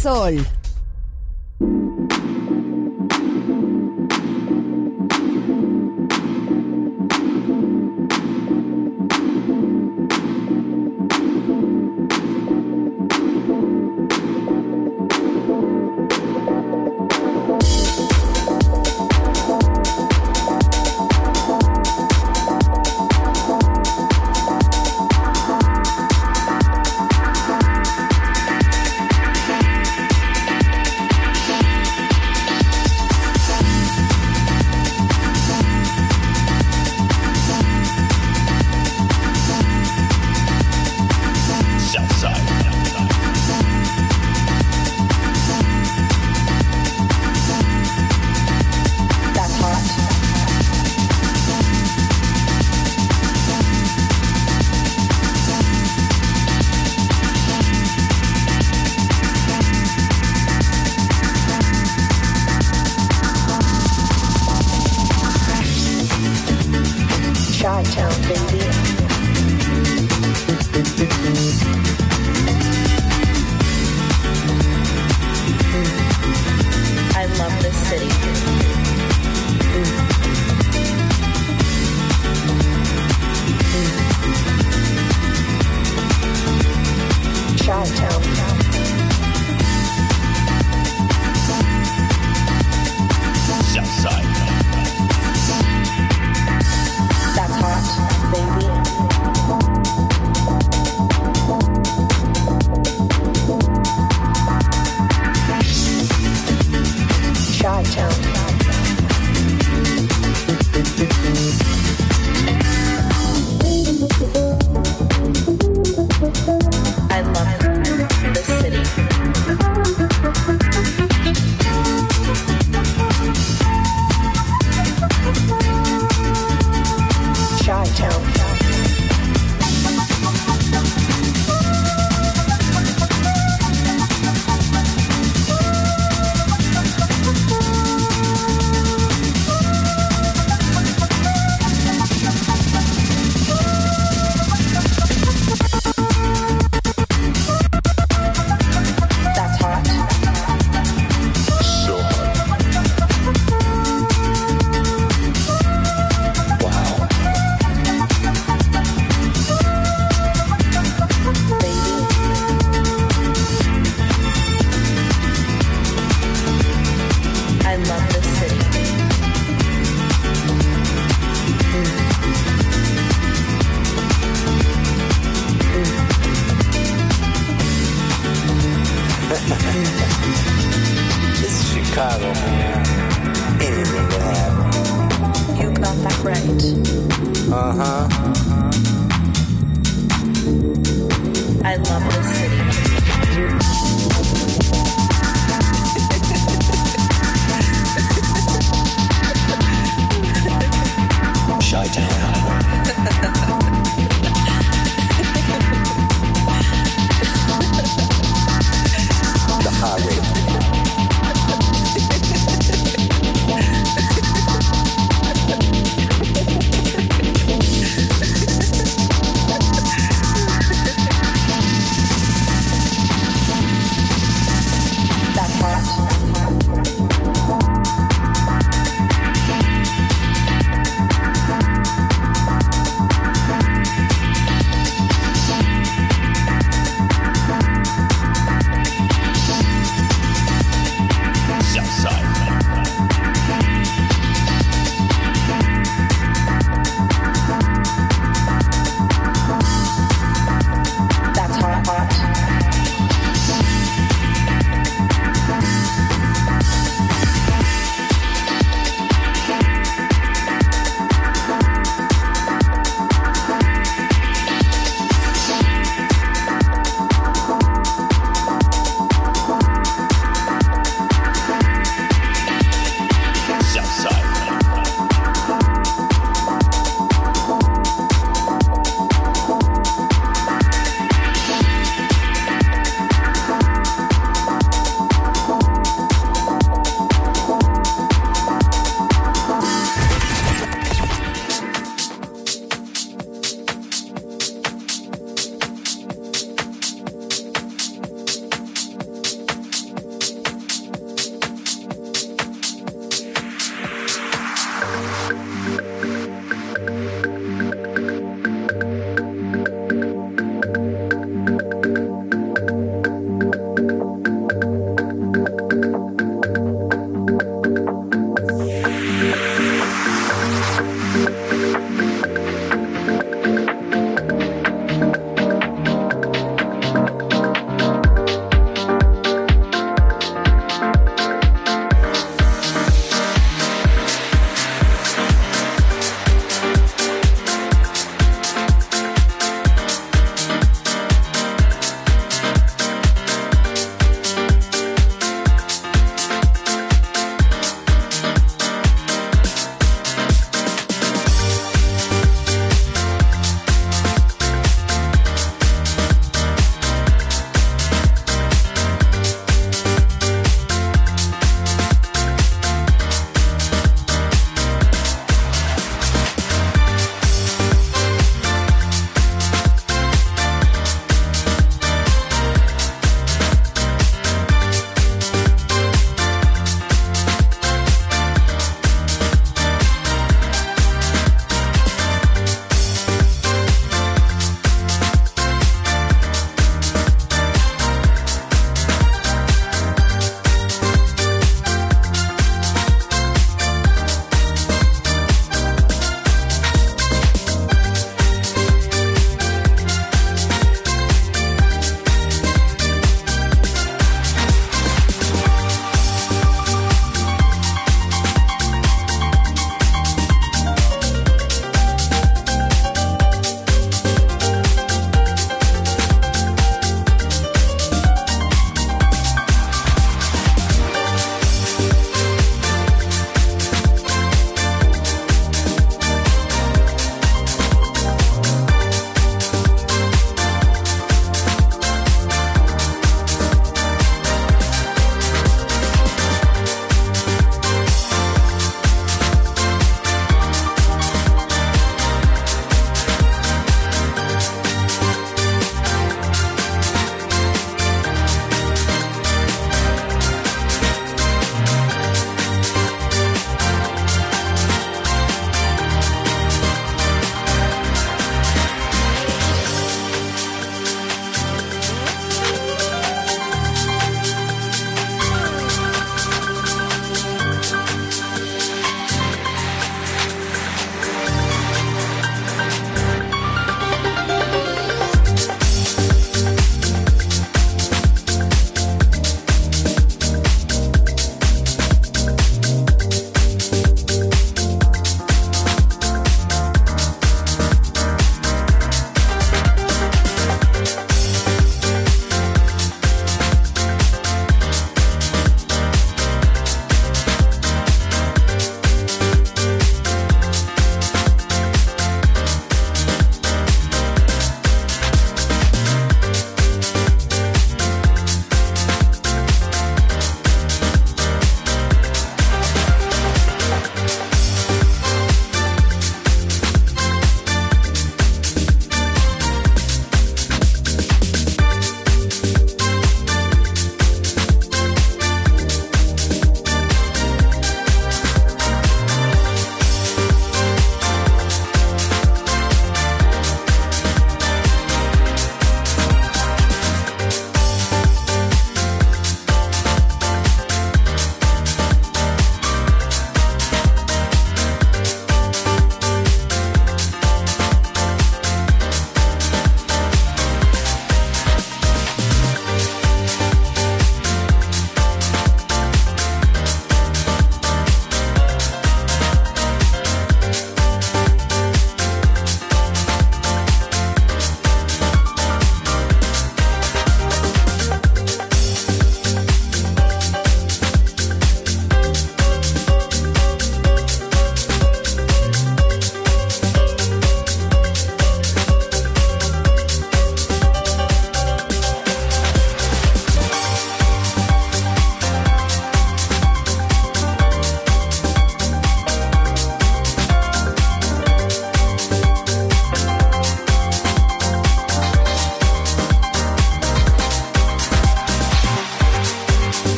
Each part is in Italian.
Sol.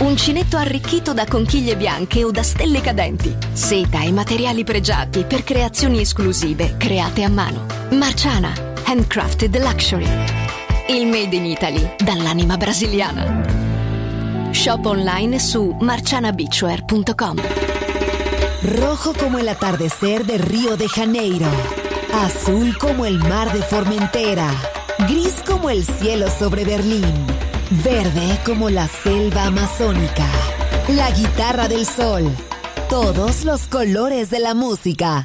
Uncinetto arricchito da conchiglie bianche o da stelle cadenti. Seta e materiali pregiati per creazioni esclusive create a mano. Marciana, handcrafted luxury. Il made in Italy dall'anima brasiliana. Shop online su marcianabeachwear.com. Rojo como el atardecer de Río de Janeiro. Azul como el mar de Formentera. Gris como el cielo sobre Berlín. Verde como la selva amazónica. La guitarra del sol. Todos los colores de la música.